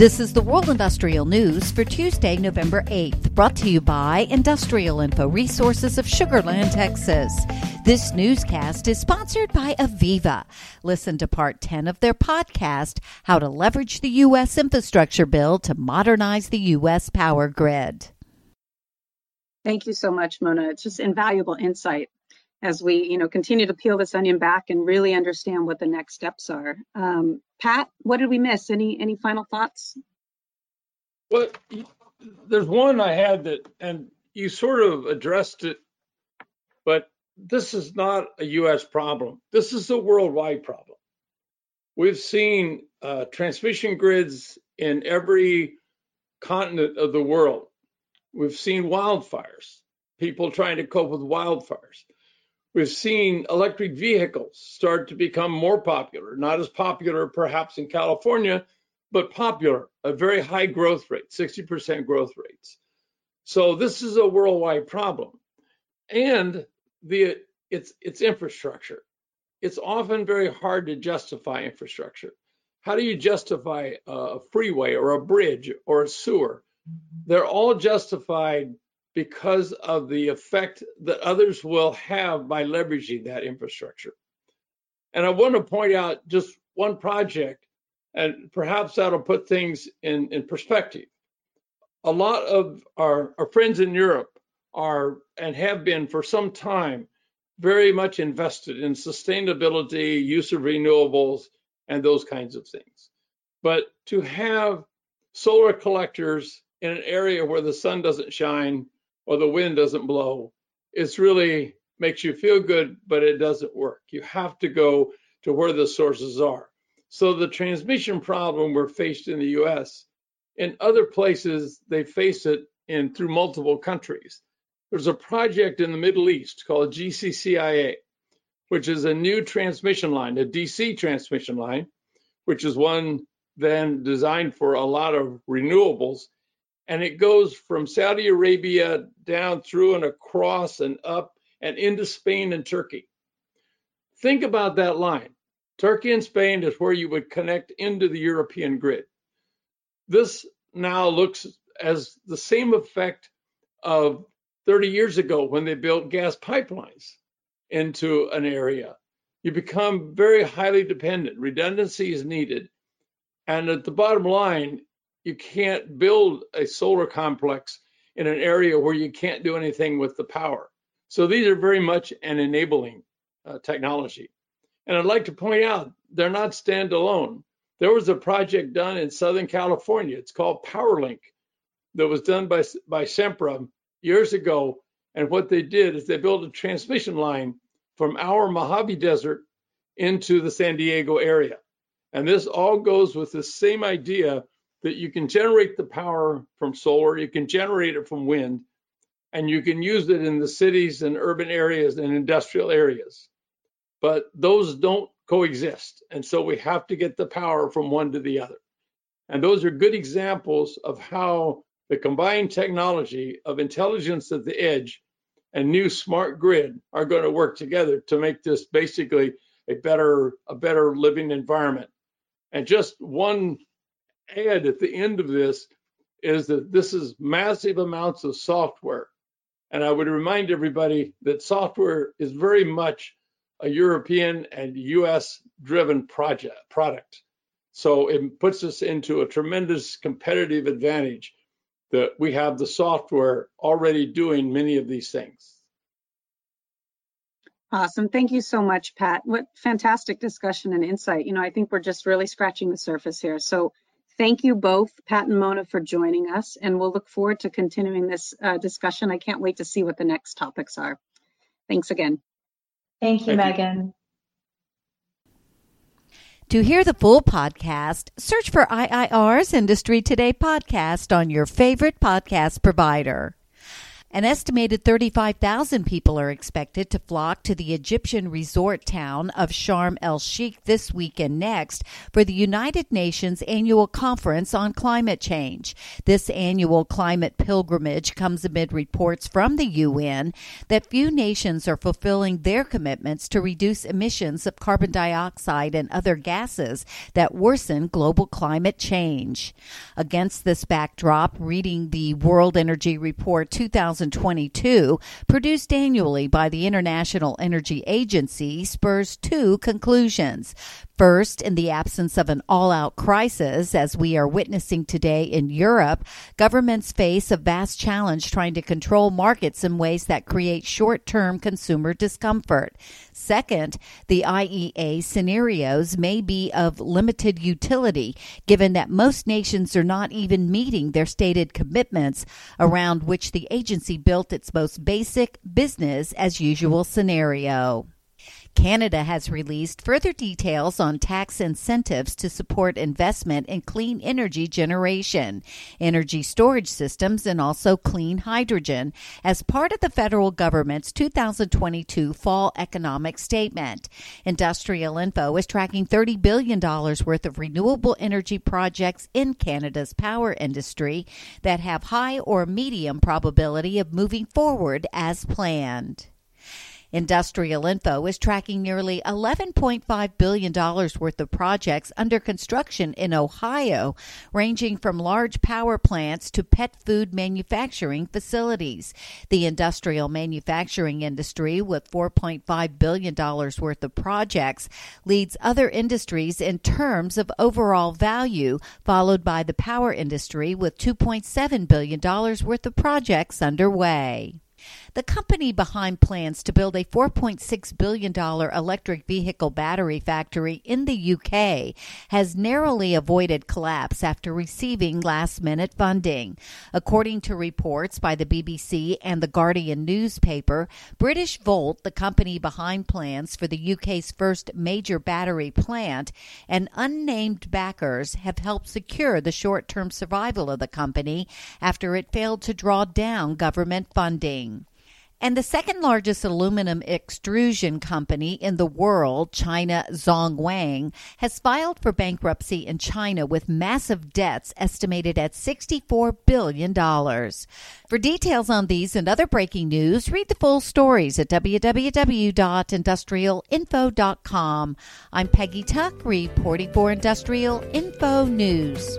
This is the World Industrial News for Tuesday, November 8th, brought to you by Industrial Info Resources of Sugar Land, Texas. This newscast is sponsored by AVEVA. Listen to part 10 of their podcast, How to Leverage the U.S. Infrastructure Bill to Modernize the U.S. Power Grid. Thank you so much, Mona. It's just invaluable insight as we, you know, continue to peel this onion back and really understand what the next steps are. Um, Pat, what did we miss? Any any final thoughts? Well, there's one I had that, and you sort of addressed it, but this is not a U.S. problem. This is a worldwide problem. We've seen uh, transmission grids in every continent of the world. We've seen wildfires, people trying to cope with wildfires. We've seen electric vehicles start to become more popular, not as popular perhaps in California, but popular, a very high growth rate, 60% growth rates. So this is a worldwide problem. And the it's it's infrastructure. It's often very hard to justify infrastructure. How do you justify a freeway or a bridge or a sewer? They're all justified because of the effect that others will have by leveraging that infrastructure. And I want to point out just one project, and perhaps that'll put things in, in perspective. A lot of our, our friends in Europe are and have been for some time very much invested in sustainability, use of renewables, and those kinds of things. But to have solar collectors in an area where the sun doesn't shine or the wind doesn't blow, it's really makes you feel good, but it doesn't work. You have to go to where the sources are. So the transmission problem we're faced in the US, in other places they face it in through multiple countries. There's a project in the Middle East called GCCIA, which is a new transmission line, a DC transmission line, which is one then designed for a lot of renewables and it goes from Saudi Arabia down through and across and up and into Spain and Turkey. Think about that line. Turkey and Spain is where you would connect into the European grid. This now looks as the same effect of 30 years ago when they built gas pipelines into an area. You become very highly dependent. Redundancy is needed. And at the bottom line, you can't build a solar complex in an area where you can't do anything with the power. So these are very much an enabling uh, technology. And I'd like to point out they're not standalone. There was a project done in Southern California. It's called PowerLink that was done by, by Sempra years ago. And what they did is they built a transmission line from our Mojave Desert into the San Diego area. And this all goes with the same idea that you can generate the power from solar, you can generate it from wind, and you can use it in the cities and urban areas and industrial areas. But those don't coexist. And so we have to get the power from one to the other. And those are good examples of how the combined technology of intelligence at the edge and new smart grid are going to work together to make this basically a better a better living environment. And just one add at the end of this is that this is massive amounts of software. And I would remind everybody that software is very much a European and US driven project product. So it puts us into a tremendous competitive advantage that we have the software already doing many of these things. Awesome. Thank you so much, Pat. What fantastic discussion and insight. You know, I think we're just really scratching the surface here. So Thank you both, Pat and Mona, for joining us, and we'll look forward to continuing this uh, discussion. I can't wait to see what the next topics are. Thanks again. Thank you, Thank Megan. To hear the full podcast, search for IIR's Industry Today podcast on your favorite podcast provider. An estimated 35,000 people are expected to flock to the Egyptian resort town of Sharm el Sheikh this week and next for the United Nations annual conference on climate change. This annual climate pilgrimage comes amid reports from the UN that few nations are fulfilling their commitments to reduce emissions of carbon dioxide and other gases that worsen global climate change. Against this backdrop, reading the World Energy Report 2000 2022, produced annually by the International Energy Agency, spurs two conclusions. First, in the absence of an all out crisis, as we are witnessing today in Europe, governments face a vast challenge trying to control markets in ways that create short term consumer discomfort. Second, the IEA scenarios may be of limited utility, given that most nations are not even meeting their stated commitments around which the agency built its most basic business as usual scenario. Canada has released further details on tax incentives to support investment in clean energy generation, energy storage systems, and also clean hydrogen as part of the federal government's 2022 fall economic statement. Industrial Info is tracking $30 billion worth of renewable energy projects in Canada's power industry that have high or medium probability of moving forward as planned. Industrial Info is tracking nearly $11.5 billion worth of projects under construction in Ohio, ranging from large power plants to pet food manufacturing facilities. The industrial manufacturing industry, with $4.5 billion worth of projects, leads other industries in terms of overall value, followed by the power industry with $2.7 billion worth of projects underway. The company behind plans to build a $4.6 billion electric vehicle battery factory in the UK has narrowly avoided collapse after receiving last minute funding. According to reports by the BBC and the Guardian newspaper, Britishvolt, the company behind plans for the UK's first major battery plant, and unnamed backers have helped secure the short term survival of the company after it failed to draw down government funding. And the second largest aluminum extrusion company in the world, China Zhongwang, has filed for bankruptcy in China with massive debts estimated at $64 billion. For details on these and other breaking news, read the full stories at www.industrialinfo.com. I'm Peggy Tuck, reporting for Industrial Info News.